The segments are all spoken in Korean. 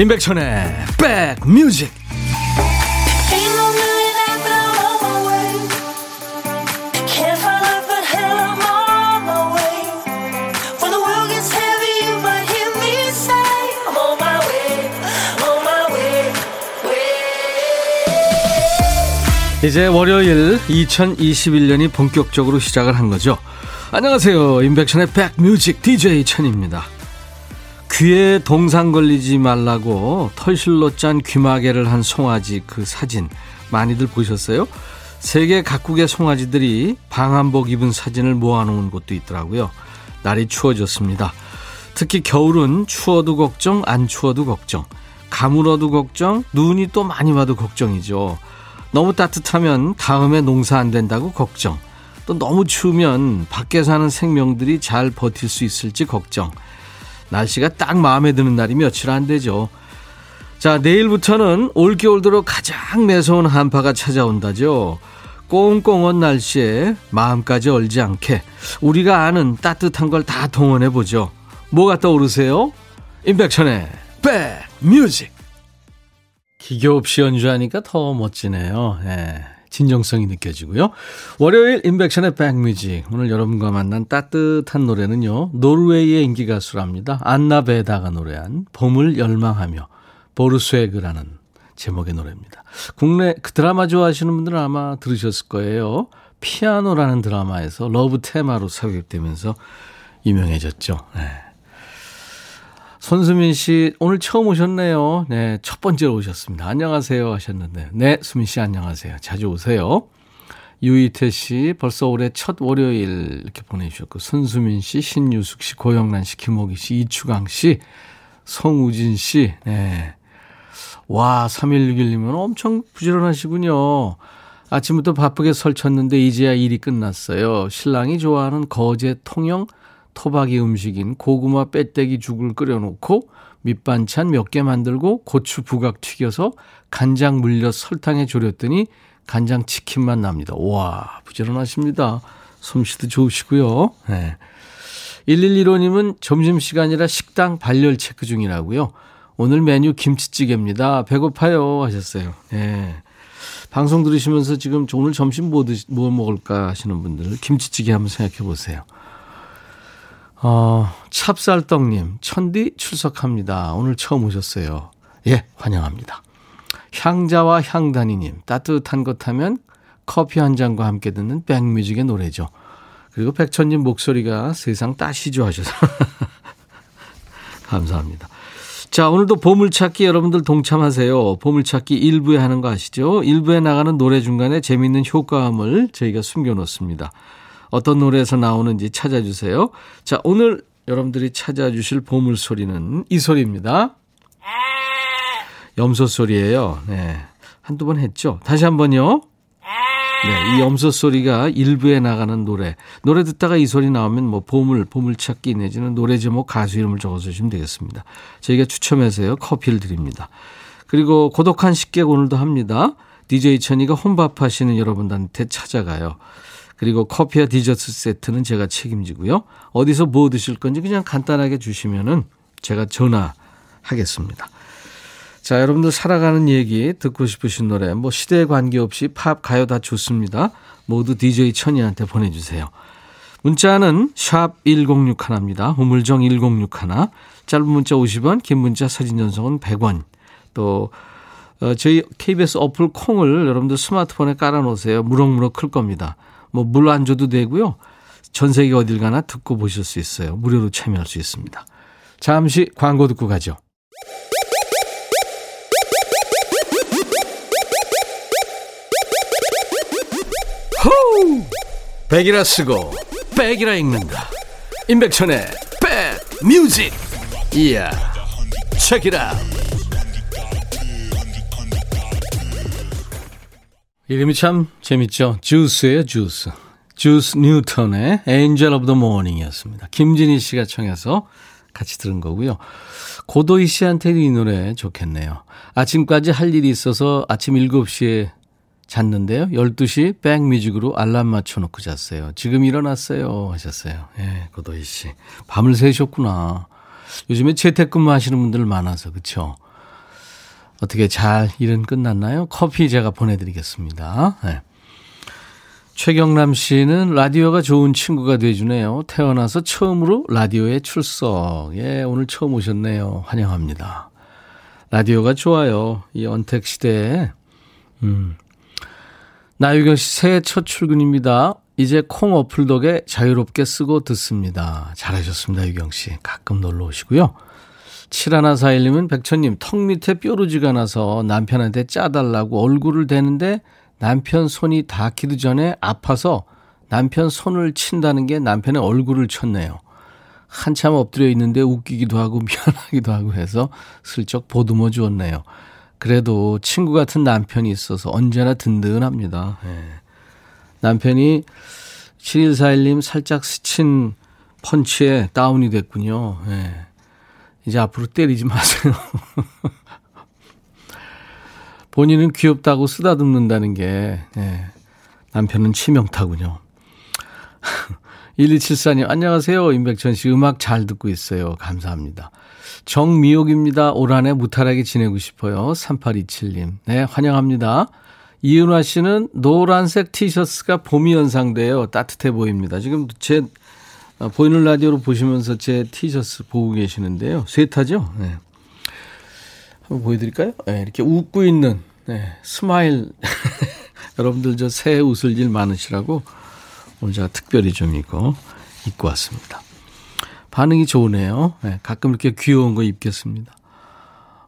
임백천의 백뮤직 이제 월요일 2021년이 본격적으로 시작을 한 거죠. 안녕하세요. 임백천의 백뮤직 DJ 천입니다. 귀에 동상 걸리지 말라고 털실로 짠 귀마개를 한 송아지 그 사진 많이들 보셨어요? 세계 각국의 송아지들이 방한복 입은 사진을 모아놓은 곳도 있더라고요. 날이 추워졌습니다. 특히 겨울은 추워도 걱정, 안 추워도 걱정. 가물어도 걱정, 눈이 또 많이 와도 걱정이죠. 너무 따뜻하면 다음에 농사 안 된다고 걱정. 또 너무 추우면 밖에 사는 생명들이 잘 버틸 수 있을지 걱정. 날씨가 딱 마음에 드는 날이 며칠 안 되죠. 자, 내일부터는 올겨울 들어 가장 매서운 한파가 찾아온다죠. 꽁꽁한 날씨에 마음까지 얼지 않게 우리가 아는 따뜻한 걸 다 동원해 보죠. 뭐가 떠오르세요? 임백천의 백뮤직. 기교 없이 연주하니까 더 멋지네요. 예. 진정성이 느껴지고요. 월요일 인백션의 백뮤직. 오늘 여러분과 만난 따뜻한 노래는요. 노르웨이의 인기 가수랍니다. 안나 베다가 노래한 봄을 열망하며 보르스웨그라는 제목의 노래입니다. 국내 그 드라마 좋아하시는 분들은 아마 들으셨을 거예요. 피아노라는 드라마에서 love 테마로 삽입되면서 유명해졌죠. 네. 손수민 씨, 오늘 처음 오셨네요. 네, 첫 번째로 오셨습니다. 안녕하세요 하셨는데. 네, 수민 씨 안녕하세요. 자주 오세요. 유이태 씨, 벌써 올해 첫 월요일 이렇게 보내주셨고, 손수민 씨, 신유숙 씨, 고영란 씨, 김호기 씨, 이추강 씨, 성우진 씨, 네. 와, 3161님은 엄청 부지런하시군요. 아침부터 바쁘게 설쳤는데 이제야 일이 끝났어요. 신랑이 좋아하는 거제 통영 토박이 음식인 고구마 빼떼기 죽을 끓여놓고 밑반찬 몇 개 만들고 고추 부각 튀겨서 간장 물려 설탕에 졸였더니 간장 치킨만 납니다. 와 부지런하십니다. 솜씨도 좋으시고요. 네. 1115님은 점심시간이라 식당 발열 체크 중이라고요. 오늘 메뉴 김치찌개입니다. 배고파요 하셨어요. 네. 방송 들으시면서 지금 오늘 점심 뭐, 드시, 뭐 먹을까 하시는 분들 김치찌개 한번 생각해 보세요. 어, 찹쌀떡님, 천디 출석합니다. 오늘 처음 오셨어요. 예, 환영합니다. 향자와 향단이님, 따뜻한 것 하면 커피 한 잔과 함께 듣는 백뮤직의 노래죠. 그리고 백천님 목소리가 세상 따시죠 하셔서. 감사합니다. 자, 오늘도 보물찾기 여러분들 동참하세요. 보물찾기 1부에 하는 거 아시죠? 1부에 나가는 노래 중간에 재밌는 효과음을 저희가 숨겨놓습니다. 어떤 노래에서 나오는지 찾아주세요. 자, 오늘 여러분들이 찾아주실 보물 소리는 이 소리입니다. 염소 소리예요. 네. 한두 번 했죠. 다시 한 번요. 네, 이 염소 소리가 일부에 나가는 노래. 노래 듣다가 이 소리 나오면 뭐 보물, 보물 찾기 내지는 노래 제목 가수 이름을 적어 주시면 되겠습니다. 저희가 추첨해서요. 커피를 드립니다. 그리고 고독한 식객 오늘도 합니다. DJ 천이가 혼밥 하시는 여러분들한테 찾아가요. 그리고 커피와 디저트 세트는 제가 책임지고요. 어디서 뭐 드실 건지 그냥 간단하게 주시면은 제가 전화하겠습니다. 자, 여러분들 살아가는 얘기 듣고 싶으신 노래 뭐 시대에 관계없이 팝, 가요 다 좋습니다. 모두 DJ 천이한테 보내 주세요. 문자는 샵 1061입니다. 우물정 1061. 짧은 문자 50원, 긴 문자 사진 전송은 100원. 또 어, 저희 KBS 어플 콩을 여러분들 스마트폰에 깔아 놓으세요. 무럭무럭 클 겁니다. 뭐 물 안 줘도 되고요. 전 세계 어딜 가나 듣고 보실 수 있어요. 무료로 참여할 수 있습니다. 잠시 광고 듣고 가죠. 호우! 백이라 쓰고 백이라 읽는다. 임백천의 백 뮤직. 이야. 책이라. 이름이 참 재밌죠. 주스예요, 주스. 주스 뉴턴의 Angel of the Morning이었습니다. 김진희 씨가 청해서 같이 들은 거고요. 고도희 씨한테 이 노래 좋겠네요. 아침까지 할 일이 있어서 아침 7시에 잤는데요. 12시 백뮤직으로 알람 맞춰놓고 잤어요. 지금 일어났어요. 하셨어요. 예, 고도희 씨. 밤을 새셨구나. 요즘에 재택근무 하시는 분들 많아서, 그쵸? 어떻게 잘 일은 끝났나요? 커피 제가 보내드리겠습니다. 네. 최경남 씨는 라디오가 좋은 친구가 돼주네요. 태어나서 처음으로 라디오에 출석. 예, 오늘 처음 오셨네요. 환영합니다. 라디오가 좋아요. 이 언택 시대에. 음. 나유경 씨 새해 첫 출근입니다. 이제 콩 어플 덕에 자유롭게 쓰고 듣습니다. 잘하셨습니다, 유경 씨. 가끔 놀러 오시고요. 7141님은 백천님, 턱 밑에 뾰루지가 나서 남편한테 짜달라고 얼굴을 대는데 남편 손이 닿기도 전에 아파서 남편 손을 친다는 게 남편의 얼굴을 쳤네요. 한참 엎드려 있는데 웃기기도 하고 미안하기도 하고 해서 슬쩍 보듬어 주었네요. 그래도 친구 같은 남편이 있어서 언제나 든든합니다. 네. 남편이 7141님 살짝 스친 펀치에 다운이 됐군요. 네. 이제 앞으로 때리지 마세요. 본인은 귀엽다고 쓰다듬는다는 게, 네. 남편은 치명타군요. 1274님, 안녕하세요. 임백천 씨 음악 잘 듣고 있어요. 감사합니다. 정미옥입니다. 올 한해 무탈하게 지내고 싶어요. 3827님. 네, 환영합니다. 이은화 씨는 노란색 티셔츠가 봄이 연상돼요. 따뜻해 보입니다. 지금 제 어, 보이는 라디오로 보시면서 제 티셔츠 보고 계시는데요. 쉐타죠? 네. 한번 보여드릴까요? 네, 이렇게 웃고 있는 네, 스마일. 여러분들 저 새해 웃을 일 많으시라고 오늘 제가 특별히 좀 이거 입고 왔습니다. 반응이 좋으네요. 네, 가끔 이렇게 귀여운 거 입겠습니다.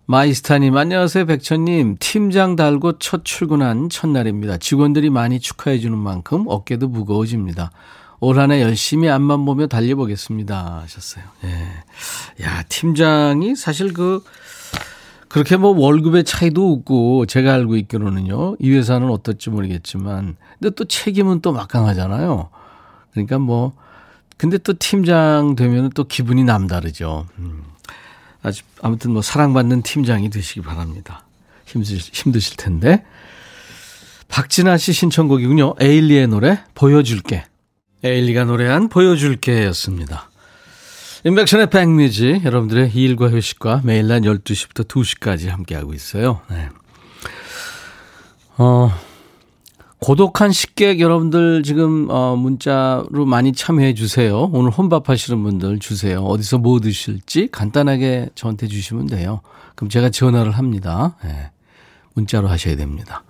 마이스타님, 안녕하세요, 백천님. 팀장 달고 첫 출근한 첫날입니다. 직원들이 많이 축하해주는 만큼 어깨도 무거워집니다. 올 한 해 열심히 앞만 보며 달려보겠습니다. 하셨어요. 예. 야, 팀장이 사실 그, 그렇게 뭐 월급의 차이도 없고, 제가 알고 있기로는요. 이 회사는 어떨지 모르겠지만, 근데 또 책임은 또 막강하잖아요. 그러니까 뭐, 근데 또 팀장 되면 또 기분이 남다르죠. 음. 아주 아무튼 뭐 사랑받는 팀장이 되시기 바랍니다. 힘드실, 힘드실 텐데. 박진아 씨 신청곡이군요. 에일리의 노래 보여줄게. 에일리가 노래한 보여줄게 였습니다. 인백션의 백뮤지 여러분들의 일과 휴식과 매일 날 12시부터 2시까지 함께하고 있어요. 네. 어, 고독한 식객 여러분들 지금 어 문자로 많이 참여해 주세요. 오늘 혼밥 하시는 분들 주세요. 어디서 뭐 드실지 간단하게 저한테 주시면 돼요. 그럼 제가 전화를 합니다. 네. 문자로 하셔야 됩니다.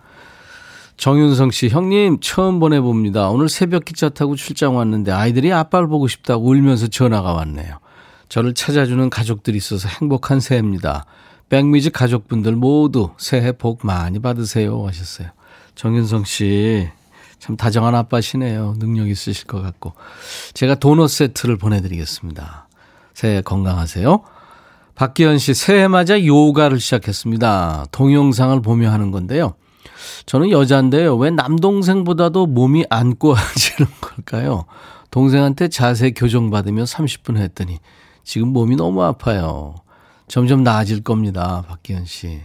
정윤성 씨, 형님 처음 보내봅니다. 오늘 새벽 기차 타고 출장 왔는데 아이들이 아빠를 보고 싶다고 울면서 전화가 왔네요. 저를 찾아주는 가족들이 있어서 행복한 새해입니다. 백미즈 가족분들 모두 새해 복 많이 받으세요 하셨어요. 정윤성 씨, 참 다정한 아빠시네요. 능력 있으실 것 같고. 제가 도넛 세트를 보내드리겠습니다. 새해 건강하세요. 박기현 씨, 새해 맞아 요가를 시작했습니다. 동영상을 보며 하는 건데요. 저는 여자인데요. 왜 남동생보다도 몸이 안 꼬아지는 걸까요? 동생한테 자세 교정받으며 30분 했더니 지금 몸이 너무 아파요. 점점 나아질 겁니다. 박기현 씨.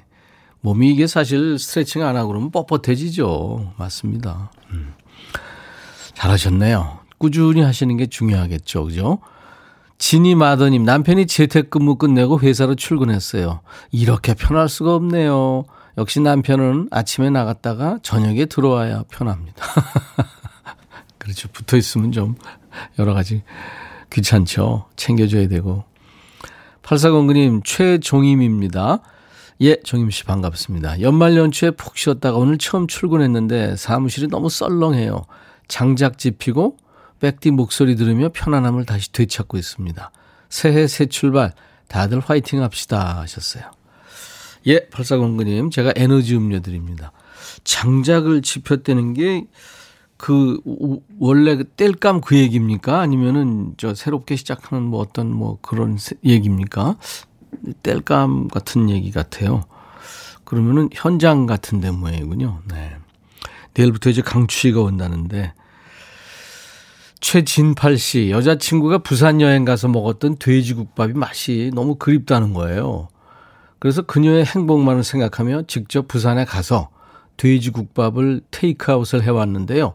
몸이 이게 사실 스트레칭 안 하고 그러면 뻣뻣해지죠. 맞습니다. 음. 잘하셨네요. 꾸준히 하시는 게 중요하겠죠. 그죠? 진이 마더님, 남편이 재택근무 끝내고 회사로 출근했어요. 이렇게 편할 수가 없네요. 역시 남편은 아침에 나갔다가 저녁에 들어와야 편합니다. 그렇죠. 붙어 있으면 좀 여러 가지 귀찮죠. 챙겨줘야 되고. 8409님, 최종임입니다. 예, 정임 씨 반갑습니다. 연말 연초에 푹 쉬었다가 오늘 처음 출근했는데 사무실이 너무 썰렁해요. 장작 집히고 백디 목소리 들으며 편안함을 다시 되찾고 있습니다. 새해 새 출발 다들 화이팅 합시다 하셨어요. 예, 8409님 제가 에너지 음료 드립니다. 장작을 집혔다는 게 그 원래 그 땔감 그 얘기입니까? 아니면은 저 새롭게 시작하는 뭐 어떤 뭐 그런 얘기입니까? 땔감 같은 얘기 같아요. 그러면은 현장 같은 데 모양이군요. 네. 내일부터 이제 강추위가 온다는데 최진팔 씨 여자친구가 부산 여행 가서 먹었던 돼지국밥이 맛이 너무 그립다는 거예요. 그래서 그녀의 행복만을 생각하며 직접 부산에 가서 돼지국밥을 테이크아웃을 해왔는데요.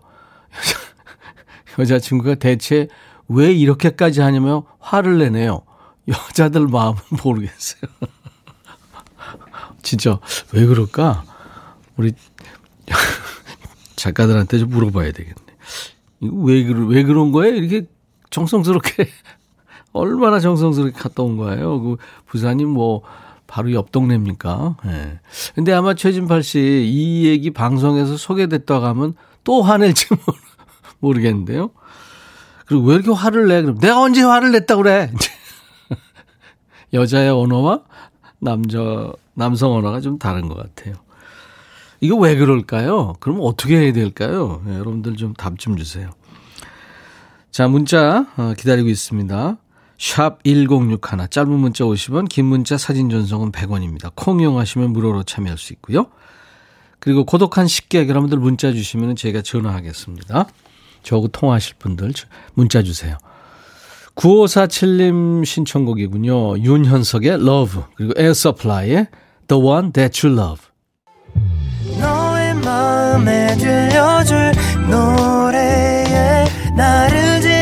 여자, 여자친구가 대체 왜 이렇게까지 하냐며 화를 내네요. 여자들 마음은 모르겠어요. 진짜 왜 그럴까? 우리 작가들한테 좀 물어봐야 되겠네. 왜, 왜 그런 거예요? 이렇게 정성스럽게, 얼마나 정성스럽게 갔다 온 거예요? 그 부산이 뭐, 바로 옆 동네입니까? 예. 네. 근데 아마 최진팔 씨 이 얘기 방송에서 소개됐다고 하면 또 화낼지 모르겠는데요. 그리고 왜 이렇게 화를 내? 그럼 내가 언제 화를 냈다고 그래? 여자의 언어와 남자, 남성 언어가 좀 다른 것 같아요. 이거 왜 그럴까요? 그럼 어떻게 해야 될까요? 네, 여러분들 좀 답좀 주세요. 자, 문자 어, 기다리고 있습니다. 샵 1061, 짧은 문자 50원, 긴 문자 사진 전송은 100원입니다. 콩 이용하시면 무료로 참여할 수 있고요. 그리고 고독한 식객 여러분들 문자 주시면 저희가 전화하겠습니다. 저하고 통화하실 분들 문자 주세요. 9547님 신청곡이군요. 윤현석의 Love 그리고 에어서플라이의 The One That You Love 너의 마음에 들려줄 노래에 나를 지금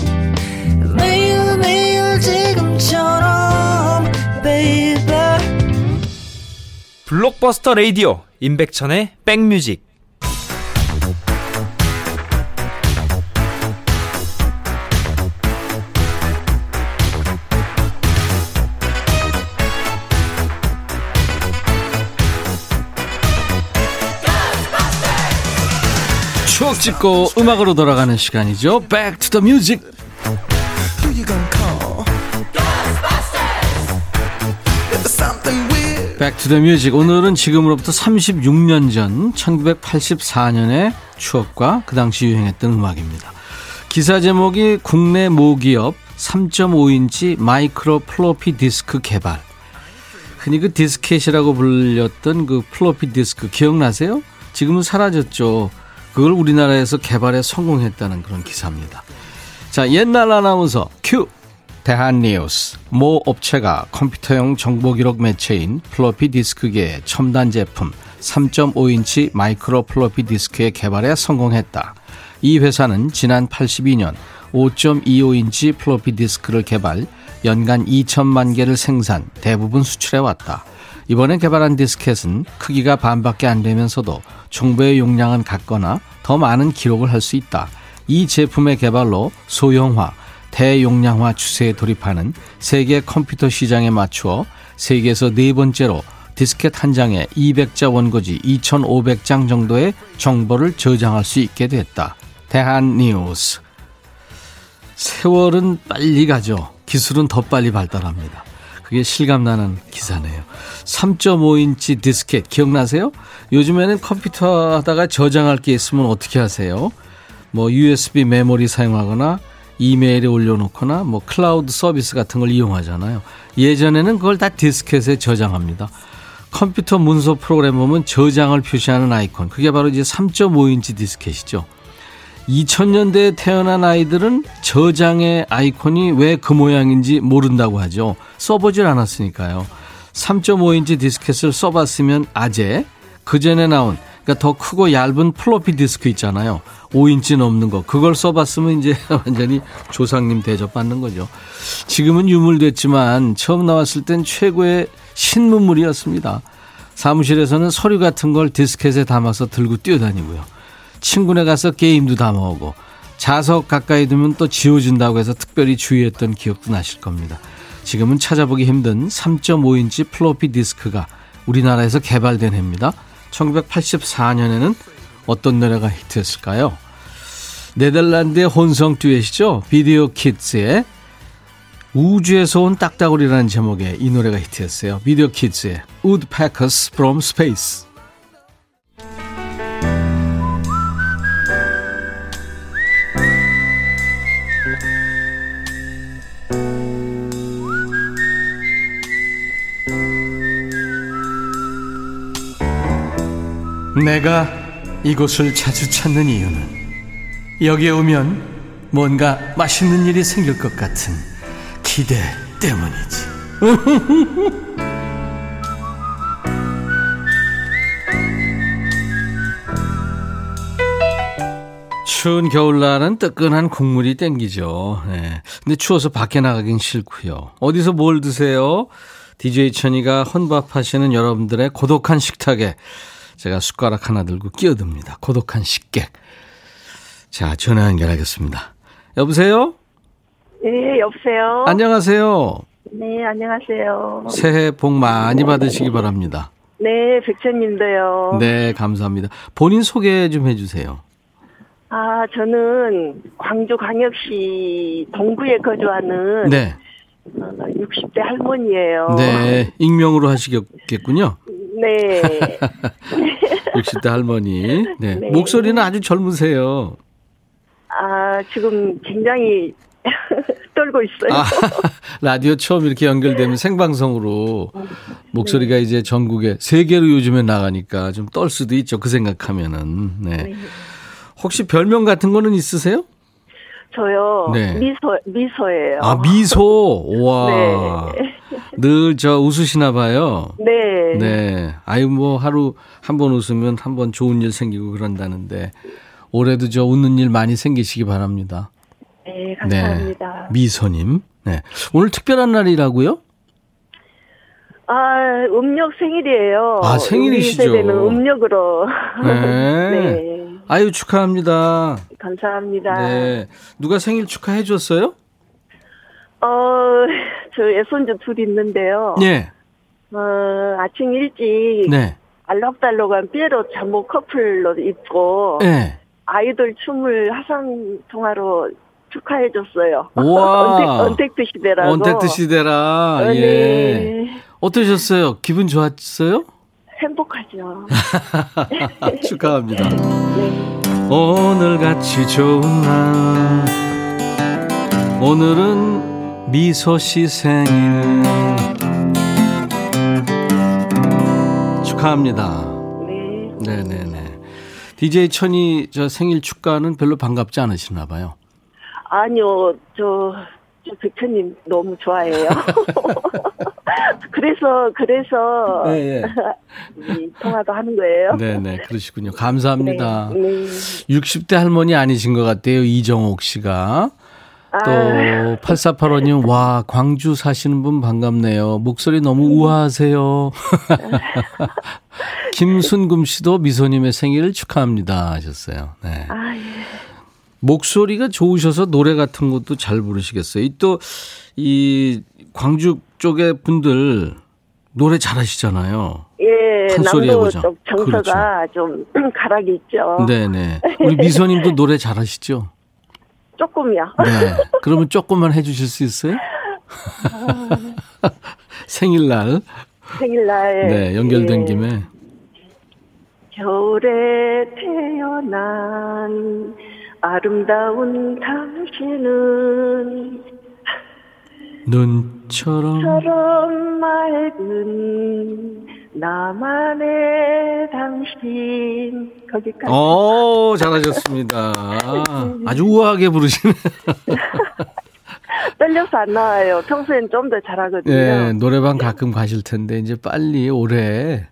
지금처럼 baby 블록버스터 레이디오 임백천의 백뮤직 추억 찍고 음악으로 돌아가는 시간이죠. Back to the music. Music. 오늘은 지금으로부터 36년 전 1984년의 추억과 그 당시 유행했던 음악입니다. 기사 제목이 국내 모기업 3.5인치 마이크로 플로피 디스크 개발. 흔히 그 디스켓이라고 불렸던 그 플로피 디스크 기억나세요? 지금은 사라졌죠. 그걸 우리나라에서 개발에 성공했다는 그런 기사입니다. 자, 옛날 아나운서 큐! 대한뉴스 모 업체가 컴퓨터용 정보기록 매체인 플로피 디스크계의 첨단 제품 3.5인치 마이크로 플로피 디스크의 개발에 성공했다. 이 회사는 지난 82년 5.25인치 플로피 디스크를 개발, 연간 2천만 개를 생산, 대부분 수출해왔다. 이번에 개발한 디스켓은 크기가 반밖에 안 되면서도 정보의 용량은 같거나 더 많은 기록을 할 수 있다. 이 제품의 개발로 소형화, 대용량화 추세에 돌입하는 세계 컴퓨터 시장에 맞추어 세계에서 네 번째로 디스켓 한 장에 200자 원고지 2,500장 정도의 정보를 저장할 수 있게 됐다. 대한 뉴스. 세월은 빨리 가죠. 기술은 더 빨리 발달합니다. 그게 실감나는 기사네요. 3.5인치 디스켓 기억나세요? 요즘에는 컴퓨터 하다가 저장할 게 있으면 어떻게 하세요? 뭐 USB 메모리 사용하거나 이메일에 올려놓거나 뭐 클라우드 서비스 같은 걸 이용하잖아요. 예전에는 그걸 다 디스켓에 저장합니다. 컴퓨터 문서 프로그램 보면 저장을 표시하는 아이콘. 그게 바로 이제 3.5인치 디스켓이죠. 2000년대에 태어난 아이들은 저장의 아이콘이 왜 그 모양인지 모른다고 하죠. 써보질 않았으니까요. 3.5인치 디스켓을 써봤으면 아재, 그 전에 나온, 그러니까 더 크고 얇은 플로피 디스크 있잖아요. 5인치 넘는 거. 그걸 써봤으면 이제 완전히 조상님 대접받는 거죠. 지금은 유물됐지만 처음 나왔을 땐 최고의 신문물이었습니다. 사무실에서는 서류 같은 걸 디스켓에 담아서 들고 뛰어다니고요. 친구네 가서 게임도 담아오고 자석 가까이 두면 또 지워준다고 해서 특별히 주의했던 기억도 나실 겁니다. 지금은 찾아보기 힘든 3.5인치 플로피 디스크가 우리나라에서 개발된 해입니다. 1984년에는 어떤 노래가 히트했을까요? 네덜란드의 혼성 듀엣이죠. 비디오 키즈의 우주에서 온 딱따구리라는 제목의 이 노래가 히트했어요. 비디오 키즈의 Woodpeckers from Space. 내가 이곳을 자주 찾는 이유는 여기에 오면 뭔가 맛있는 일이 생길 것 같은 기대 때문이지. 추운 겨울날은 뜨끈한 국물이 땡기죠. 네. 근데 추워서 밖에 나가긴 싫고요. 어디서 뭘 드세요? DJ 천이가 혼밥하시는 여러분들의 고독한 식탁에 제가 숟가락 하나 들고 끼어듭니다. 고독한 식객. 자, 전화 연결하겠습니다. 여보세요? 네, 여보세요? 안녕하세요. 네, 안녕하세요. 새해 복 많이 받으시기 바랍니다. 네, 백천님도요. 네, 감사합니다. 본인 소개 좀 해주세요. 아, 저는 광주광역시 동구에 거주하는 네. 60대 할머니예요. 네, 익명으로 하시겠군요. 네. 60대 할머니. 네. 네. 목소리는 아주 젊으세요. 아, 지금 굉장히 떨고 있어요. 아, 라디오 처음 이렇게 연결되면 생방송으로 목소리가 이제 전국에 세계로 요즘에 나가니까 좀 떨 수도 있죠. 그 생각하면은. 네. 혹시 별명 같은 거는 있으세요? 저요. 네. 미소 미소예요. 아, 미소. 와. 네. 늘저 웃으시나 봐요. 네. 네. 아유, 뭐 하루 한 번 웃으면 한 번 좋은 일 생기고 그런다는데 올해도 저 웃는 일 많이 생기시기 바랍니다. 네, 감사합니다. 미소님. 네. 오늘 특별한 날이라고요? 아, 음력 생일이에요. 아, 생일이시죠. 세대는 음력으로. 네. 네. 아유, 축하합니다. 감사합니다. 네. 누가 생일 축하해 줬어요? 어, 저 애손주 둘 있는데요. 네. 어, 아침 일찍 네. 알록달록한 삐에로 잠옷 커플로 입고 네. 아이돌 춤을 화상 통화로 축하해 줬어요. 우와. 언택, 언택 트 시대라고. 언택트 시대라. 어, 예. 네. 어떠셨어요? 기분 좋았어요? 행복하죠. 축하합니다. 네. 오늘 같이 좋은 날. 오늘은 미소 씨 생일. 축하합니다. 네. 네네네. DJ 천이 저 생일 축가는 별로 반갑지 않으시나 봐요. 아니요, 저, 저 백현님 너무 좋아해요. 그래서, 그래서, 네, 이 통화도 하는 거예요. 네네. 그러시군요. 감사합니다. 네. 네. 60대 할머니 아니신 것 같아요. 이정옥 씨가. 또 아, 8485님 와 광주 사시는 분 반갑네요. 목소리 너무 우아하세요. 김순금 씨도 미소님의 생일을 축하합니다 하셨어요. 네. 아, 예. 목소리가 좋으셔서 노래 같은 것도 잘 부르시겠어요. 또 이 광주 쪽의 분들 노래 잘하시잖아요. 예, 남도. 쪽 정서가 좀 가락이 있죠. 네네. 우리 미소님도 노래 잘하시죠? 조금요. 네. 그러면 조금만 해주실 수 있어요? 생일날. 생일날. 네, 연결된 예. 김에. 겨울에 태어난 아름다운 당신은 눈처럼. 처럼 맑은 나만의 당신 거기까지 오, 잘하셨습니다. 아주 우아하게 부르시네. 떨려서 안 나와요. 평소엔 좀 더 잘하거든요. 네, 노래방 가끔 가실 텐데, 이제 빨리 올해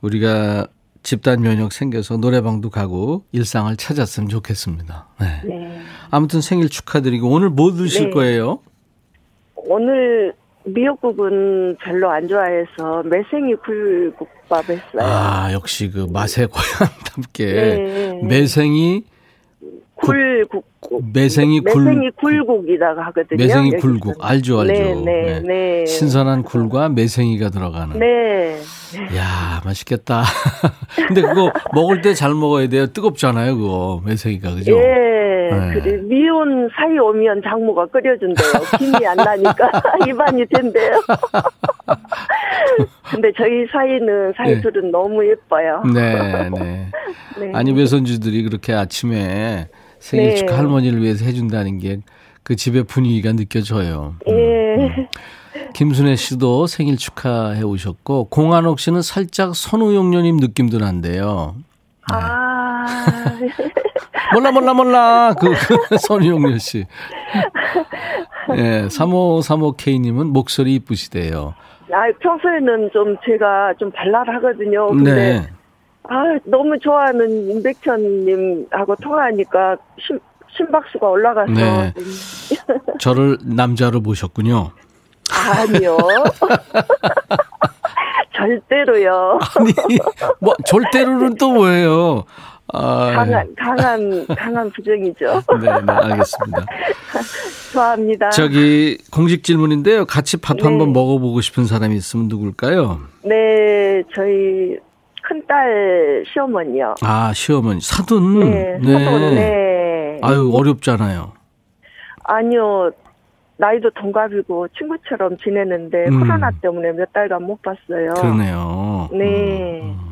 우리가 집단 면역 생겨서 노래방도 가고 일상을 찾았으면 좋겠습니다. 네. 네. 아무튼 생일 축하드리고, 오늘 뭐 드실 네. 거예요? 오늘 미역국은 별로 안 좋아해서 매생이 굴국밥 했어요. 아, 역시 그 맛의 고향답게. 네. 매생이, 굴국 매생이 굴, 매생이 굴국이라고 하거든요. 매생이 여기서. 굴국. 알죠, 알죠. 네, 네, 네. 신선한 굴과 매생이가 들어가는. 네. 야 맛있겠다. 근데 그거 먹을 때 잘 먹어야 돼요. 뜨겁잖아요, 그거. 매생이가, 그죠? 예. 네. 그래 미혼 사이 오면 장모가 끓여준대요. 김이 안 나니까 입안이 된대요. 근데 저희 사이는 사이 네. 둘은 너무 예뻐요. 네, 네. 네. 아니, 외손주들이 그렇게 아침에 생일 네. 축하 할머니를 위해서 해준다는 게 그 집의 분위기가 느껴져요. 예. 김순애 씨도 생일 축하해 오셨고, 공한옥 씨는 살짝 선우용녀님 느낌도 난데요. 아. 몰라, 몰라, 몰라. 그, 그 손희용렬 씨. 예, 3535K님은 목소리 이쁘시대요. 아, 평소에는 좀 제가 좀 발랄하거든요. 근데 네. 아, 너무 좋아하는 임백천님하고 통화하니까 심, 심박수가 올라가서. 네. 저를 남자로 보셨군요. 아니요. 절대로요. 아니, 뭐, 절대로는 또 뭐예요? 아, 강한, 강한, 강한 부정이죠. 네, 네, 알겠습니다. 좋아합니다. 저기, 공식 질문인데요. 같이 밥 네. 한번 먹어보고 싶은 사람이 있으면 누굴까요? 네, 저희 큰딸 시어머니요. 아, 시어머니. 사돈. 네, 사돈, 네. 아유, 어렵잖아요. 아니요. 나이도 동갑이고 친구처럼 지내는데 음. 코로나 때문에 몇 달간 못 봤어요. 그러네요. 네. 음, 음.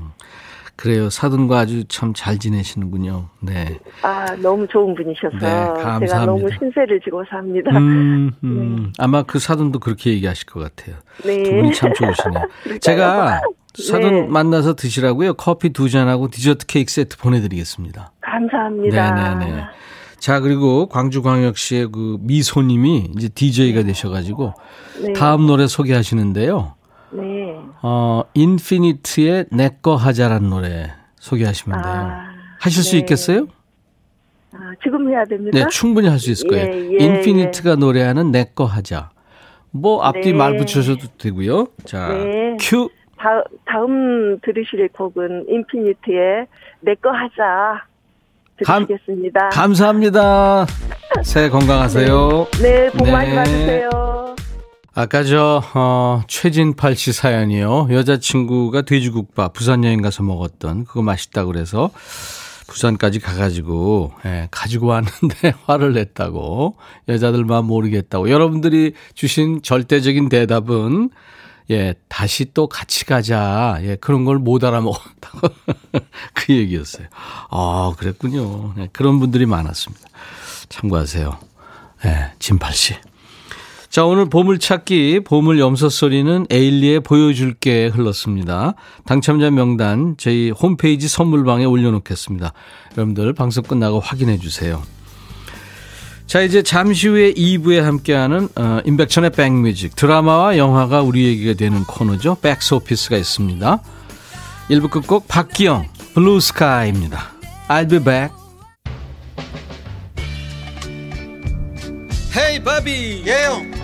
그래요. 사돈과 아주 참 잘 지내시는군요. 네. 아, 너무 좋은 분이셔서 네, 감사합니다. 제가 너무 신세를 지고 삽니다. 음, 음. 아마 그 사돈도 그렇게 얘기하실 것 같아요. 네. 두 분이 참 좋으시네요. 제가 사돈 네. 만나서 드시라고요. 커피 두 잔하고 디저트 케이크 세트 보내드리겠습니다. 감사합니다. 네 네 네. 자, 그리고 광주광역시의 그 미소님이 이제 DJ가 되셔가지고 네. 다음 노래 소개하시는데요. 네. 어, 인피니트의 내꺼 하자란 노래 소개하시면 돼요. 아, 하실 수 네. 있겠어요? 아, 지금 해야 됩니까? 네, 충분히 할 수 있을 거예요. 예, 예, 인피니트가 노래하는 내꺼 하자. 뭐 앞뒤 네. 말 붙여셔도 되고요. 자, 네. 큐. 다, 다음 들으실 곡은 인피니트의 내거 하자 감- 들으시겠습니다. 감사합니다. 새해 건강하세요. 네, 복 많이 네. 받으세요. 아까 저 어, 최진팔 씨 사연이요. 여자친구가 돼지국밥 부산 여행 가서 먹었던 그거 맛있다 그래서 부산까지 가가지고 예, 가지고 왔는데 화를 냈다고 여자들만 모르겠다고 여러분들이 주신 절대적인 대답은 예 다시 또 같이 가자 예 그런 걸 못 알아먹었다고 그 얘기였어요. 아 그랬군요. 예, 그런 분들이 많았습니다. 참고하세요. 예, 진팔 씨. 자, 오늘 보물찾기, 보물 염소 소리는 에일리의 보여줄게 흘렀습니다. 당첨자 명단 저희 홈페이지 선물방에 올려놓겠습니다. 여러분들 방송 끝나고 확인해 주세요. 자, 이제 잠시 후에 2부에 함께하는 어, 인백천의 백뮤직 드라마와 영화가 우리 얘기가 되는 코너죠. 백스오피스가 있습니다. 1부 끝곡 박기영 Blue Sky입니다. I'll be back. Hey 바비 예영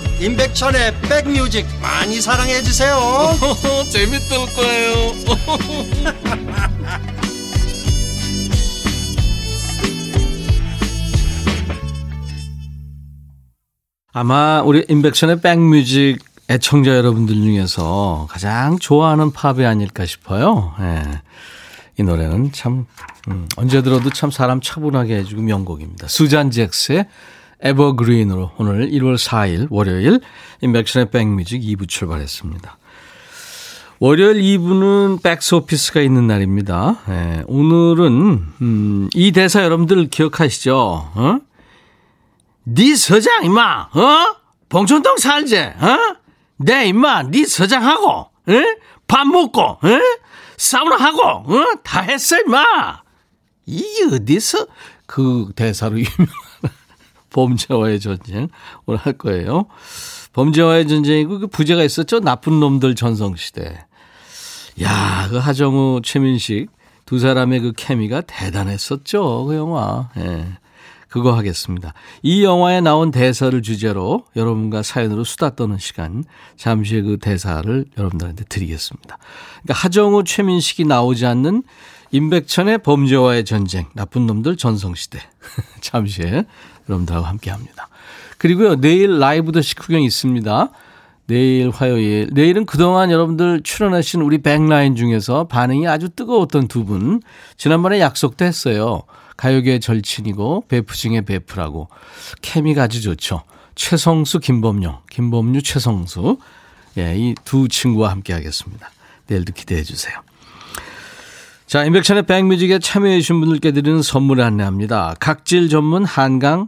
임백천의 백뮤직 많이 사랑해 주세요 재밌을 거예요 아마 우리 인백션의 백뮤직 애청자 여러분들 중에서 가장 좋아하는 팝이 아닐까 싶어요. 예. 이 노래는 참 음, 언제 들어도 참 사람 차분하게 해주고 명곡입니다. 수잔 잭스의 에버그린으로 오늘 1월 4일 월요일 인백션의 백뮤직 2부 출발했습니다. 월요일 2부는 백스오피스가 있는 날입니다. 예, 오늘은 음, 이 대사 여러분들 기억하시죠? 어? 네 서장 임마 어? 봉천동 살지 어? 내 임마 네 서장하고 에? 밥 먹고 에? 사우나 하고 어? 다 했어 임마 이게 어디서 그 대사로 유명한 범죄와의 전쟁 오늘 할 거예요. 범죄와의 전쟁이고 그 부제가 있었죠. 나쁜 놈들 전성시대. 야, 그 하정우, 최민식 두 사람의 그 케미가 대단했었죠. 그 영화. 예. 그거 하겠습니다. 이 영화에 나온 대사를 주제로 여러분과 사연으로 수다 떠는 시간. 잠시 후에 그 대사를 여러분들한테 드리겠습니다. 그러니까 하정우, 최민식이 나오지 않는 임백천의 범죄와의 전쟁, 나쁜 놈들 전성시대. 잠시 후에 여러분들하고 함께 합니다. 그리고요, 내일 라이브 더 식후경 있습니다. 내일 화요일. 내일은 그동안 여러분들 출연하신 우리 백라인 중에서 반응이 아주 뜨거웠던 두 분. 지난번에 약속도 했어요. 가요계 절친이고 베프 중에 베프라고 케미가 아주 좋죠. 최성수, 김범용, 김범유, 최성수. 예, 이 두 친구와 함께 하겠습니다. 내일도 기대해 주세요. 자, 임백천의 백뮤직에 참여해 주신 분들께 드리는 선물을 안내합니다. 각질 전문 한강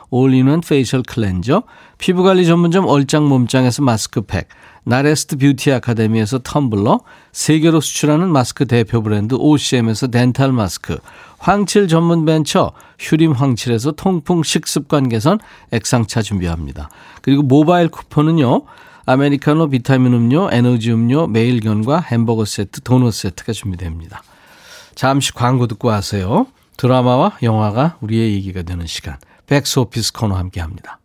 올인원 페이셜 클렌저, 피부관리 전문점 얼짱 몸짱에서 마스크팩, 나레스트 뷰티 아카데미에서 텀블러, 세계로 수출하는 마스크 대표 브랜드 OCM에서 덴탈 마스크, 황칠 전문 벤처 휴림 황칠에서 통풍 식습관 개선 액상차 준비합니다. 그리고 모바일 쿠폰은요. 아메리카노 비타민 음료, 에너지 음료, 매일견과 햄버거 세트, 도넛 세트가 준비됩니다. 잠시 광고 듣고 오세요. 드라마와 영화가 우리의 얘기가 되는 시간. 백스 오피스 코너 함께 합니다.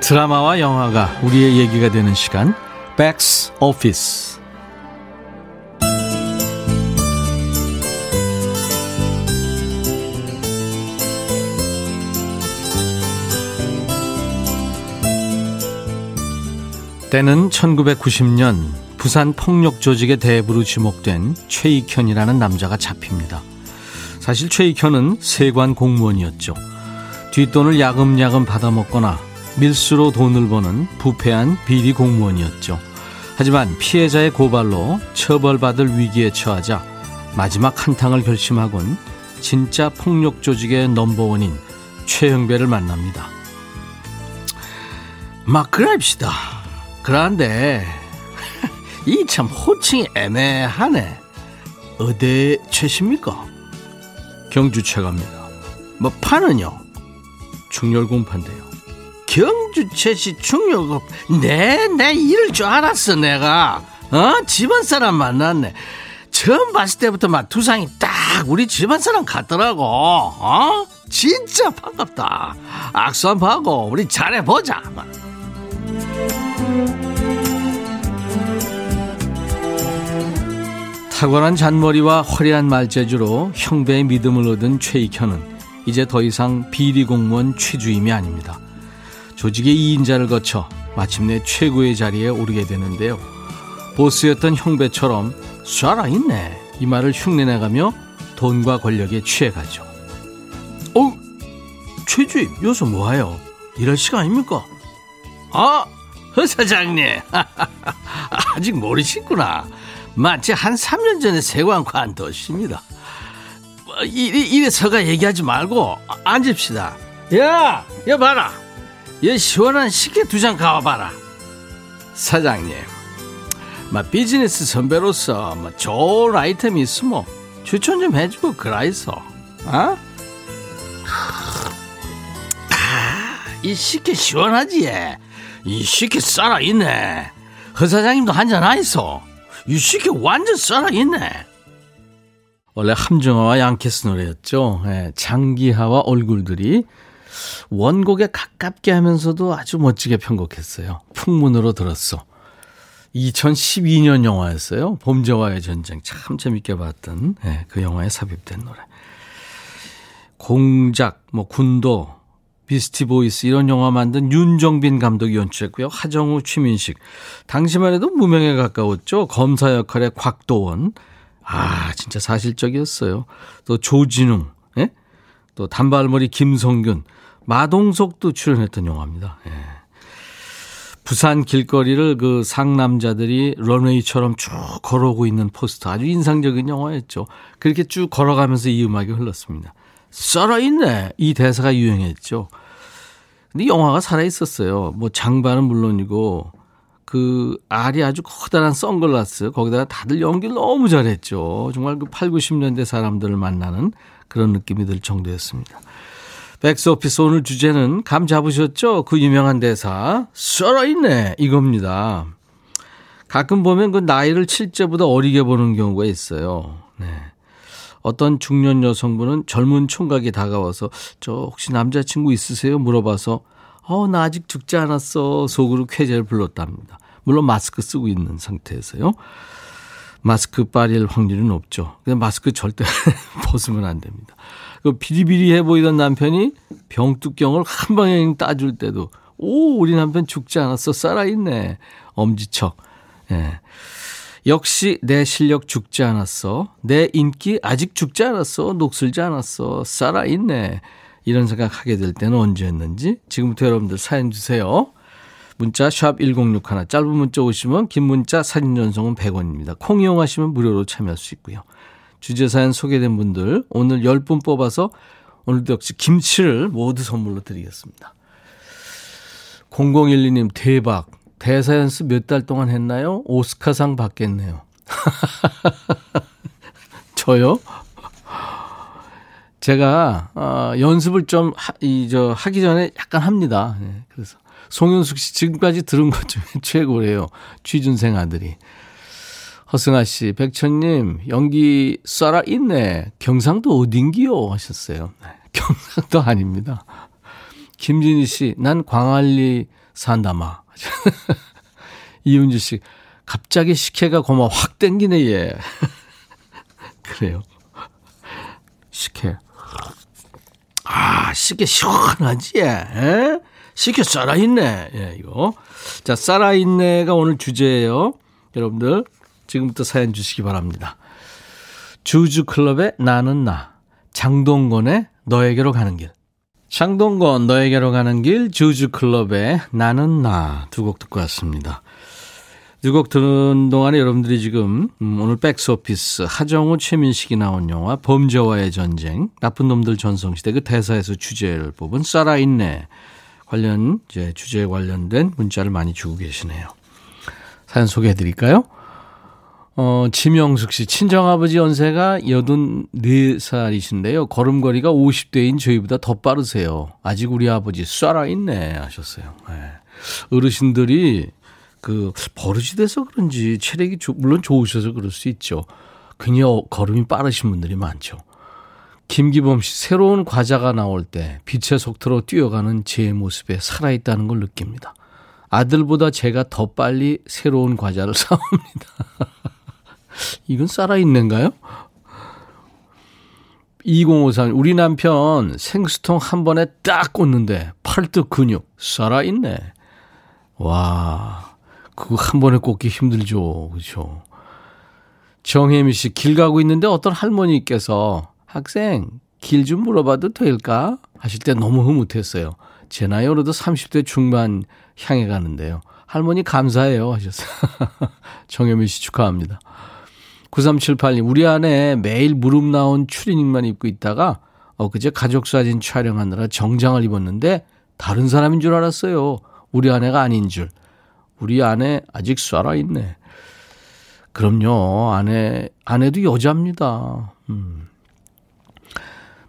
드라마와 영화가 우리의 얘기가 되는 시간 백스 오피스 때는 1990년 부산 폭력 조직의 대부로 지목된 최익현이라는 남자가 잡힙니다. 사실 최익현은 세관 공무원이었죠. 뒷돈을 야금야금 받아먹거나 밀수로 돈을 버는 부패한 비리 공무원이었죠. 하지만 피해자의 고발로 처벌받을 위기에 처하자 마지막 한탕을 결심하곤 진짜 폭력 조직의 넘버원인 최영배를 만납니다. 막 그럽시다. 그런데 이 참 호칭이 애매하네. 어디 최십니까? 경주 최갑니다. 뭐 파는요? 중열공판데요. 경주 최씨 중요급 네내 이럴 줄 알았어 내가 어 집안 사람 만났네 처음 봤을 때부터 막 두상이 딱 우리 집안 사람 같더라고 어 진짜 반갑다 악수 한번 하고 우리 잘해보자 타고난 잔머리와 화려한 말재주로 형배의 믿음을 얻은 최익현은 이제 더 이상 비리 공무원 최주임이 아닙니다. 조직의 2인자를 거쳐 마침내 최고의 자리에 오르게 되는데요. 보스였던 형배처럼 살아있네 이 말을 흉내내가며 돈과 권력에 취해가죠. 어, 최주임 요새 뭐하요? 이럴 시간입니까? 아, 허 사장님 아직 모르시구나. 마치 한 3년 전에 세관 관뒀습니다. 뭐, 이래, 이래 서가 얘기하지 말고 앉읍시다. 야, 야 봐라. 얘 시원한 식혜 두 잔 가와봐라. 사장님, 마 비즈니스 선배로서 뭐 좋은 아이템이 있으면 추천 좀 해주고 그라이소. 어? 아, 이 식혜 시원하지? 이 식혜 살아있네. 허 사장님도 한잔 하이소. 이 식혜 완전 살아있네. 원래 함정화와 양키스 노래였죠. 네, 장기하와 얼굴들이 원곡에 가깝게 하면서도 아주 멋지게 편곡했어요. 풍문으로 들었어. 2012년 영화였어요. 봄저와의 전쟁. 참 재밌게 봤던 네, 그 영화에 삽입된 노래. 공작, 뭐 군도, 비스티 보이즈 이런 영화 만든 윤종빈 감독이 연출했고요. 하정우, 최민식. 당시만 해도 무명에 가까웠죠. 검사 역할의 곽도원. 아, 진짜 사실적이었어요. 또 조진웅, 예? 또 단발머리 김성균, 마동석도 출연했던 영화입니다. 예. 부산 길거리를 그 상남자들이 런웨이처럼 쭉 걸어오고 있는 포스터 아주 인상적인 영화였죠. 그렇게 쭉 걸어가면서 이 음악이 흘렀습니다. 살아있네. 이 대사가 유행했죠. 근데 영화가 살아있었어요. 뭐 장반은 물론이고 그 알이 아주 커다란 선글라스 거기다가 다들 연기를 너무 잘했죠. 정말 그 8, 90년대 사람들을 만나는 그런 느낌이 들 정도였습니다. 백스오피스 오늘 주제는 감 잡으셨죠? 그 유명한 대사 썰어있네 이겁니다. 가끔 보면 그 나이를 칠제보다 어리게 보는 경우가 있어요. 네. 어떤 중년 여성분은 젊은 총각이 다가와서 저 혹시 남자친구 있으세요? 물어봐서 어, 나 아직 죽지 않았어. 속으로 쾌재를 불렀답니다. 물론 마스크 쓰고 있는 상태에서요. 마스크 빠릴 확률은 없죠. 근데 마스크 절대 벗으면 안 됩니다. 그 비리비리해 보이던 남편이 병뚜껑을 한 방에 따줄 때도 오 우리 남편 죽지 않았어 살아있네 엄지척. 예. 역시 내 실력 죽지 않았어. 내 인기 아직 죽지 않았어. 녹슬지 않았어. 살아있네. 이런 생각 하게 될 때는 언제였는지 지금부터 여러분들 사연 주세요. 문자 샵 1061, 짧은 문자 오시면 긴 문자 사진 전송은 100원입니다. 콩 이용하시면 무료로 참여할 수 있고요. 주제 사연 소개된 분들 오늘 10분 뽑아서 오늘도 역시 김치를 모두 선물로 드리겠습니다. 0012님 대박. 대사 연습 몇 달 동안 했나요? 오스카상 받겠네요. 저요? 제가 어, 연습을 좀 이 저 하기 전에 약간 합니다. 네, 그래서 송윤숙 씨 지금까지 들은 것 중에 최고래요. 취준생 아들이. 허승아 씨, 백천님, 연기 쏴라 있네. 경상도 어딘기요? 하셨어요. 네, 경상도 아닙니다. 김진희 씨, 난 광안리 산다마. 이윤주 씨, 갑자기 식혜가 고마 확 땡기네, 얘. 그래요. 식혜. 아, 식혜 시원하지, 예? 식혜 살아있네. 예, 이거. 자, 살아있네가 오늘 주제예요. 여러분들, 지금부터 사연 주시기 바랍니다. 주주클럽의 나는 나. 장동건의 너에게로 가는 길. 장동건 너에게로 가는 길 주주클럽의 나는 나 두 곡 듣고 왔습니다. 두 곡 듣는 동안에 여러분들이 지금 음, 오늘 백스오피스 하정우 최민식이 나온 영화 범죄와의 전쟁 나쁜 놈들 전성시대 그 대사에서 주제를 뽑은 살아있네 관련 이제 주제에 관련된 문자를 많이 주고 계시네요. 사연 소개해 드릴까요? 어, 지명숙 씨, 친정아버지 연세가 84살이신데요. 걸음걸이가 50대인 저희보다 더 빠르세요. 아직 우리 아버지 쏴라 있네. 하셨어요. 네. 어르신들이 그 버릇이 돼서 그런지 체력이 조, 물론 좋으셔서 그럴 수 있죠. 그냥 걸음이 빠르신 분들이 많죠. 김기범 씨, 새로운 과자가 나올 때 빛의 속도로 뛰어가는 제 모습에 살아있다는 걸 느낍니다. 아들보다 제가 더 빨리 새로운 과자를 사옵니다. 이건 살아있는가요? 2053, 우리 남편 생수통 한 번에 딱 꽂는데 팔뚝 근육 살아있네. 와, 그거 한 번에 꽂기 힘들죠. 그렇죠. 정혜미 씨, 길 가고 있는데 어떤 할머니께서 학생, 길 좀 물어봐도 될까? 하실 때 너무 흐뭇했어요. 제 나이로도 30대 중반 향해 가는데요. 할머니 감사해요. 하셨어요. 정혜미 씨 축하합니다. 9378님, 우리 아내 매일 무릎 나온 추리닝만 입고 있다가 엊그제 가족 사진 촬영하느라 정장을 입었는데 다른 사람인 줄 알았어요. 우리 아내가 아닌 줄. 우리 아내 아직 살아있네. 그럼요. 아내, 아내도 여자입니다. 음.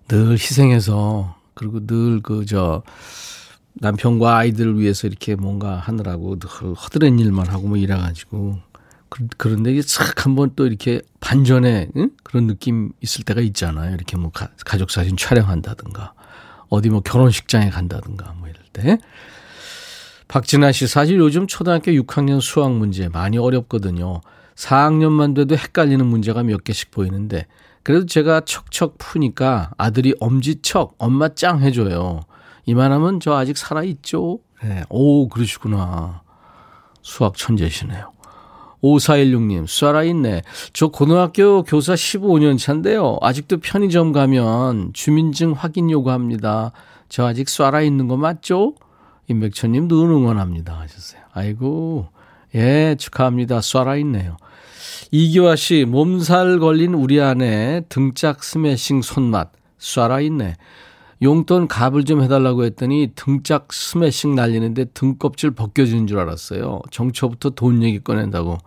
늘 희생해서, 그리고 늘 그, 저, 남편과 아이들을 위해서 이렇게 뭔가 하느라고 늘 허드렛 일만 하고 뭐 이래가지고 그, 런데 이게 싹 한번 또 이렇게 반전의 응? 그런 느낌 있을 때가 있잖아요. 이렇게 뭐 가, 가족 사진 촬영한다든가 어디 뭐 결혼식장에 간다든가 뭐 이럴 때. 박진아 씨 사실 요즘 초등학교 6학년 수학 문제 많이 어렵거든요. 4학년만 돼도 헷갈리는 문제가 몇 개씩 보이는데 그래도 제가 척척 푸니까 아들이 엄지척 엄마 짱 해줘요. 이만하면 저 아직 살아있죠? 네. 오 그러시구나. 수학 천재시네요. 5416님, 쏴라 있네. 저 고등학교 교사 15년 차인데요. 아직도 편의점 가면 주민증 확인 요구합니다. 저 아직 쏴라 있는 거 맞죠? 임백천님도 응원합니다. 하셨어요. 아이고, 예, 축하합니다. 쏴라 있네요. 이기화 씨, 몸살 걸린 우리 아내 등짝 스매싱 손맛. 쏴라 있네. 용돈 값을 좀 해달라고 했더니 등짝 스매싱 날리는데 등껍질 벗겨주는 줄 알았어요. 정초부터 돈 얘기 꺼낸다고.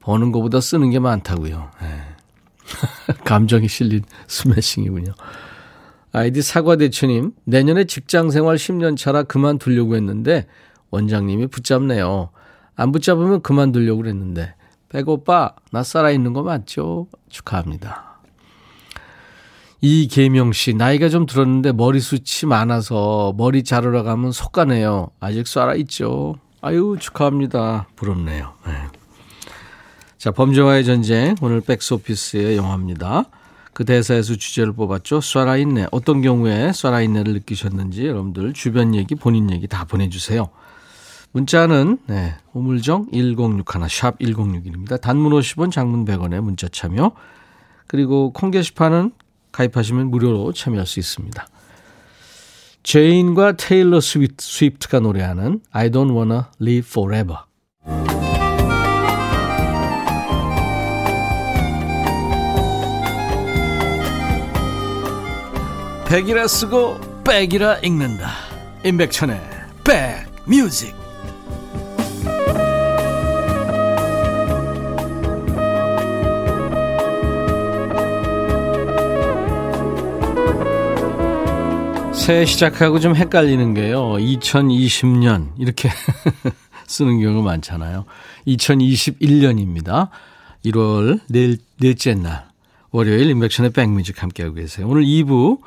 버는 것보다 쓰는 게 많다고요. 네. 감정이 실린 스매싱이군요. 아이디 사과대추님, 내년에 직장 생활 10년 차라 그만두려고 했는데, 원장님이 붙잡네요. 안 붙잡으면 그만두려고 그랬는데, 백오빠, 나 살아있는 거 맞죠? 축하합니다. 이계명 씨, 나이가 좀 들었는데 머리숱이 많아서 머리 자르러 가면 속가네요. 아직 살아있죠? 아유, 축하합니다. 부럽네요. 네. 자, 범죄와의 전쟁. 오늘 백스오피스의 영화입니다. 그 대사에서 주제를 뽑았죠. 쏴라있네. 어떤 경우에 쏴라있네를 느끼셨는지 여러분들 주변 얘기, 본인 얘기 다 보내주세요. 문자는 네, 우물정 1061, 샵 1061입니다. 단문 50원, 장문 100원에 문자 참여. 그리고 콩 게시판은 가입하시면 무료로 참여할 수 있습니다. 제인과 테일러 스위프트, 스위프트 가 노래하는 I don't wanna live forever. 백이라 쓰고 백이라 읽는다. 임백천의 백뮤직. 새해 시작하고 좀 헷갈리는 게요. 2020년 이렇게 쓰는 경우가 많잖아요. 2021년입니다. 1월 넷, 넷째 날 월요일 인백션의 백뮤직 함께하고 계세요. 오늘 2부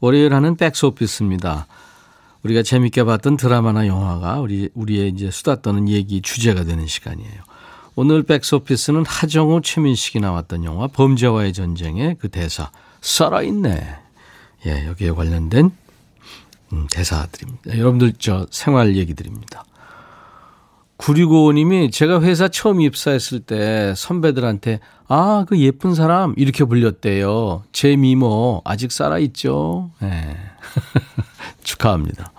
월요일 하는 백스오피스입니다. 우리가 재밌게 봤던 드라마나 영화가 우리, 우리의 이제 수다 떠는 얘기 주제가 되는 시간이에요. 오늘 백스오피스는 하정우, 최민식이 나왔던 영화 범죄와의 전쟁의 그 대사 살아있네. 예, 여기에 관련된 음, 대사드립니다. 여러분들 저 생활 얘기드립니다. 9655님이 제가 회사 처음 입사했을 때 선배들한테 아, 그 예쁜 사람 이렇게 불렸대요. 제 미모 아직 살아있죠? 네. 축하합니다.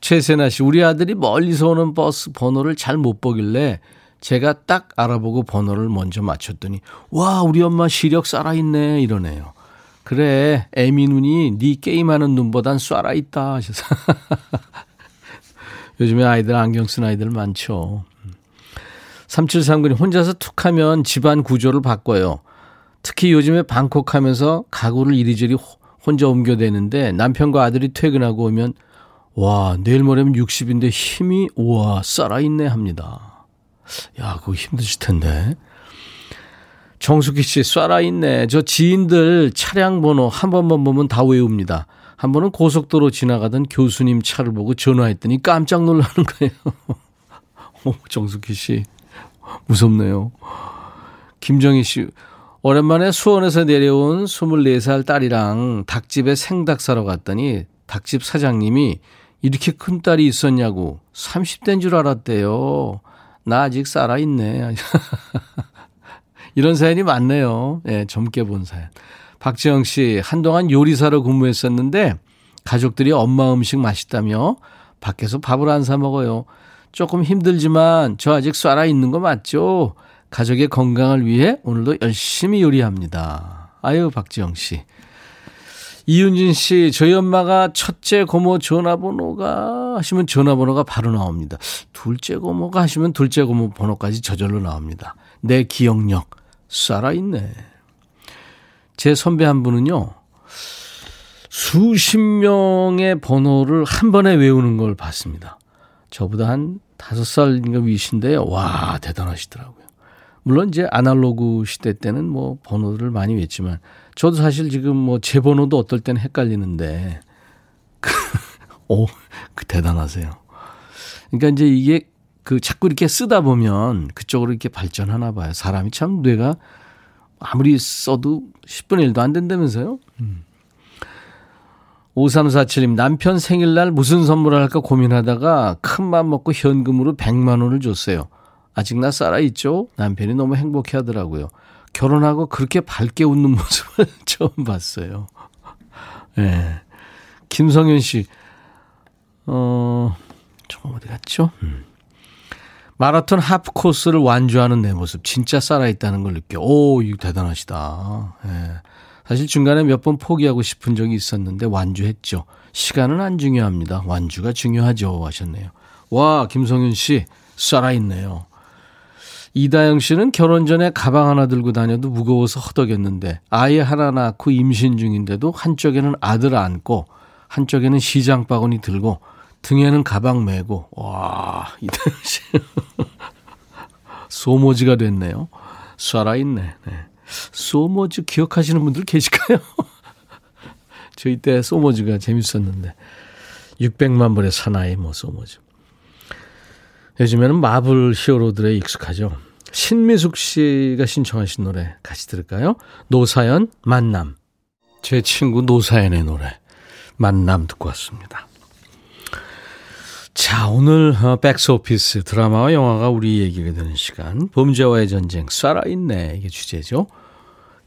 최세나 씨, 우리 아들이 멀리서 오는 버스 번호를 잘 못 보길래 제가 딱 알아보고 번호를 먼저 맞췄더니 와, 우리 엄마 시력 살아있네 이러네요. 그래, 애미 눈이 네 게임하는 눈보단 쏴라 있다 하셔서. 요즘에 아이들 안경 쓴 아이들 많죠. 3739님 혼자서 툭 하면 집안 구조를 바꿔요. 특히 요즘에 방콕 하면서 가구를 이리저리 혼자 옮겨대는데 남편과 아들이 퇴근하고 오면 와, 내일 모레면 60인데 힘이 우와, 살아있네 합니다. 야, 그거 힘드실 텐데. 정숙희 씨, 쏴라 있네. 저 지인들 차량 번호 한 번만 보면 다 외웁니다. 한 번은 고속도로 지나가던 교수님 차를 보고 전화했더니 깜짝 놀라는 거예요. 오, 정숙희 씨. 무섭네요. 김정희 씨. 오랜만에 수원에서 내려온 24살 딸이랑 닭집에 생닭 사러 갔더니 닭집 사장님이 이렇게 큰 딸이 있었냐고 30대인 줄 알았대요. 나 아직 살아있네. 이런 사연이 많네요. 예, 젊게 본 사연. 박지영 씨, 한동안 요리사로 근무했었는데 가족들이 엄마 음식 맛있다며 밖에서 밥을 안 사 먹어요. 조금 힘들지만 저 아직 쏴라 있는 거 맞죠? 가족의 건강을 위해 오늘도 열심히 요리합니다. 아유, 박지영 씨. 이윤진 씨, 저희 엄마가 첫째 고모 전화번호가 하시면 전화번호가 바로 나옵니다. 둘째 고모가 하시면 둘째 고모 번호까지 저절로 나옵니다. 내 기억력. 살아있네. 제 선배 한 분은요, 수십 명의 번호를 한 번에 외우는 걸 봤습니다. 저보다 한 다섯 살인가 위신데요. 와, 대단하시더라고요. 물론 이제 아날로그 시대 때는 뭐 번호를 많이 외지만 저도 사실 지금 뭐 제 번호도 어떨 때는 헷갈리는데, 오, 그 대단하세요. 그러니까 이제 이게 그 자꾸 이렇게 쓰다 보면 그쪽으로 이렇게 발전하나 봐요. 사람이 참 뇌가 아무리 써도 10분의 1도 안 된다면서요? 음. 5347님, 남편 생일날 무슨 선물을 할까 고민하다가 큰맘 먹고 현금으로 100만 원을 줬어요. 아직 나 살아있죠? 남편이 너무 행복해 하더라고요. 결혼하고 그렇게 밝게 웃는 모습을 처음 봤어요. 예. 네. 김성현 씨, 어, 저 어디 갔죠? 음. 마라톤 하프 코스를 완주하는 내 모습 진짜 살아있다는 걸 느껴. 오, 이거 대단하시다. 예. 사실 중간에 몇 번 포기하고 싶은 적이 있었는데 완주했죠. 시간은 안 중요합니다. 완주가 중요하죠. 하셨네요. 와, 김성윤 씨, 살아있네요. 이다영 씨는 결혼 전에 가방 하나 들고 다녀도 무거워서 허덕였는데 아이 하나 낳고 임신 중인데도 한쪽에는 아들 안고 한쪽에는 시장 바구니 들고 등에는 가방 메고 와 이다영 씨 소모지가 됐네요. 살아있네. 네. 소모즈 기억하시는 분들 계실까요? 저희 때 소모즈가 재밌었는데 600만 불의 사나이 뭐 소모즈. 요즘에는 마블 히어로들에 익숙하죠. 신미숙 씨가 신청하신 노래 같이 들을까요? 노사연 만남. 제 친구 노사연의 노래 만남 듣고 왔습니다. 자, 오늘 어, 백스오피스 드라마와 영화가 우리 얘기가 되는 시간. 범죄와의 전쟁 살아있네 이게 주제죠.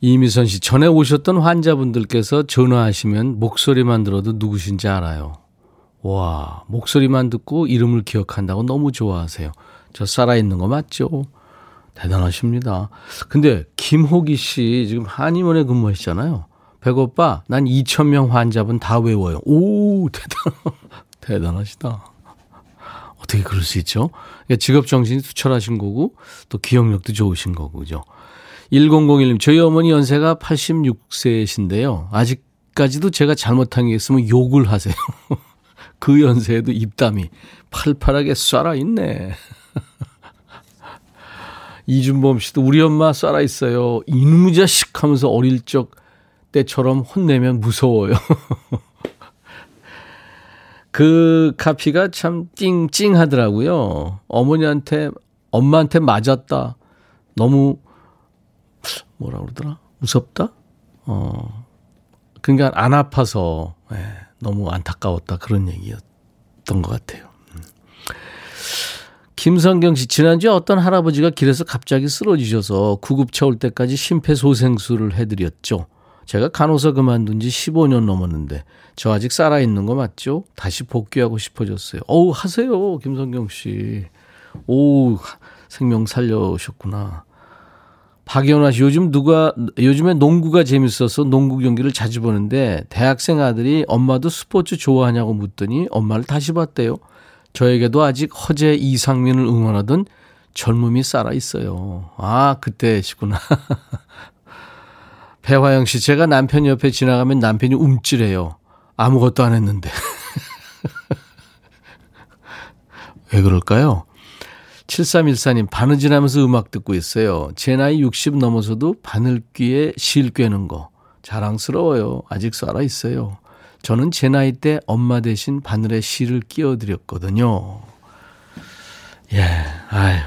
이미선 씨 전에 오셨던 환자분들께서 전화하시면 목소리만 들어도 누구신지 알아요. 와, 목소리만 듣고 이름을 기억한다고 너무 좋아하세요. 저 살아있는 거 맞죠? 대단하십니다. 근데 김호기 씨 지금 한의원에 근무하시잖아요. 백오빠, 난 2,000명 환자분 다 외워요. 오, 대단, 대단하시다. 어떻게 그럴 수 있죠? 그러니까 직업 정신이 투철하신 거고, 또 기억력도 좋으신 거고, 그죠? 1001님, 저희 어머니 연세가 86세이신데요. 아직까지도 제가 잘못한 게 있으면 욕을 하세요. 그 연세에도 입담이 팔팔하게 쏴라 있네. 이준범 씨도 우리 엄마 쏴라 있어요. 이놈의 자식 하면서 어릴 적 때처럼 혼내면 무서워요. 그 카피가 참 찡찡 하더라고요. 어머니한테, 엄마한테 맞았다. 너무 뭐라 그러더라? 무섭다? 어. 그러니까 안 아파서 예, 너무 안타까웠다 그런 얘기였던 것 같아요. 음. 김성경 씨 지난주에 어떤 할아버지가 길에서 갑자기 쓰러지셔서 구급차 올 때까지 심폐소생술을 해드렸죠. 제가 간호사 그만둔 지 15년 넘었는데 저 아직 살아있는 거 맞죠? 다시 복귀하고 싶어졌어요. 어우 하세요 김성경 씨. 오 생명 살려오셨구나. 박연화 씨, 요즘 누가, 요즘에 농구가 재밌어서 농구 경기를 자주 보는데 대학생 아들이 엄마도 스포츠 좋아하냐고 묻더니 엄마를 다시 봤대요. 저에게도 아직 허재 이상민을 응원하던 젊음이 살아 있어요. 아, 그때시구나. 배화영 씨, 제가 남편 옆에 지나가면 남편이 움찔해요. 아무것도 안 했는데. 왜 그럴까요? 7314님, 바느질하면서 음악 듣고 있어요. 제 나이 60 넘어서도 바늘귀에 실 꿰는 거. 자랑스러워요. 아직 살아있어요. 저는 제 나이 때 엄마 대신 바늘에 실을 끼워드렸거든요. 예, 아유,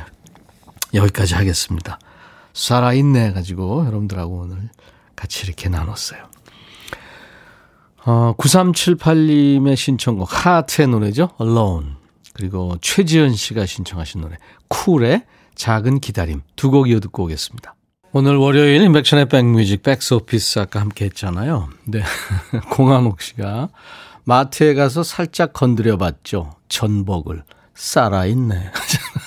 여기까지 하겠습니다. 살아있네 가지고 여러분들하고 오늘 같이 이렇게 나눴어요. 어, 9378님의 신청곡 하트의 노래죠. Alone. 그리고 최지연 씨가 신청하신 노래 쿨의 작은 기다림 두 곡 이어 듣고 오겠습니다. 오늘 월요일 인백션의 백뮤직 백스오피스 아까 함께 했잖아요. 네. 공한옥 씨가 마트에 가서 살짝 건드려 봤죠. 전복을. 살아있네.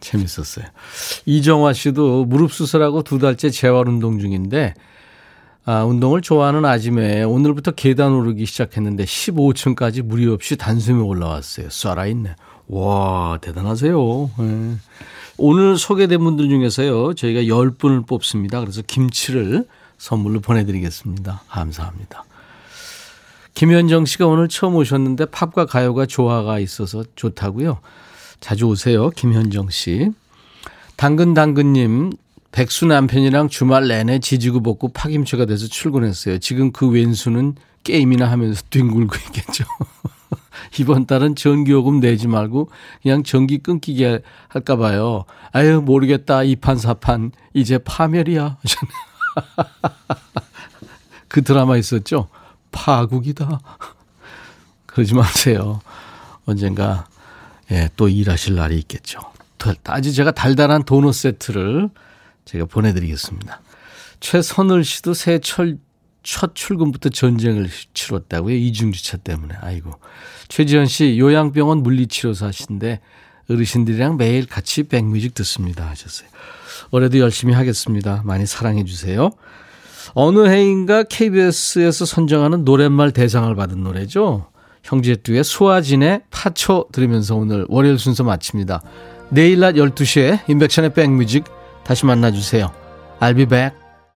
재밌었어요. 이정화 씨도 무릎 수술하고 두 달째 재활 운동 중인데 아, 운동을 좋아하는 아침에 오늘부터 계단 오르기 시작했는데 15층까지 무리 없이 단숨에 올라왔어요. 쏴라 있네. 와, 대단하세요. 네. 오늘 소개된 분들 중에서요, 저희가 10분을 뽑습니다. 그래서 김치를 선물로 보내드리겠습니다. 감사합니다. 김현정 씨가 오늘 처음 오셨는데 팝과 가요가 조화가 있어서 좋다고요. 자주 오세요, 김현정 씨. 당근당근님, 백수 남편이랑 주말 내내 지지고 볶고 파김치가 돼서 출근했어요. 지금 그 왼수는 게임이나 하면서 뒹굴고 있겠죠. 이번 달은 전기요금 내지 말고 그냥 전기 끊기게 할까 봐요. 아유 모르겠다 이판사판 이제 파멸이야. 그 드라마 있었죠. 파국이다. 그러지 마세요. 언젠가 예, 또 일하실 날이 있겠죠. 아주 제가 달달한 도넛 세트를 제가 보내드리겠습니다. 최선을 씨도 새 철 첫 출근부터 전쟁을 치렀다고요. 이중주차 때문에. 아이고. 최지현 씨 요양병원 물리치료사신데 어르신들이랑 매일 같이 백뮤직 듣습니다 하셨어요. 올해도 열심히 하겠습니다. 많이 사랑해 주세요. 어느 해인가 KBS에서 선정하는 노랫말 대상을 받은 노래죠. 형제뚜의 수아진의 파초 들으면서 오늘 월요일 순서 마칩니다. 내일 낮 12시에 인백션의 백뮤직 다시 만나주세요. I'll be back.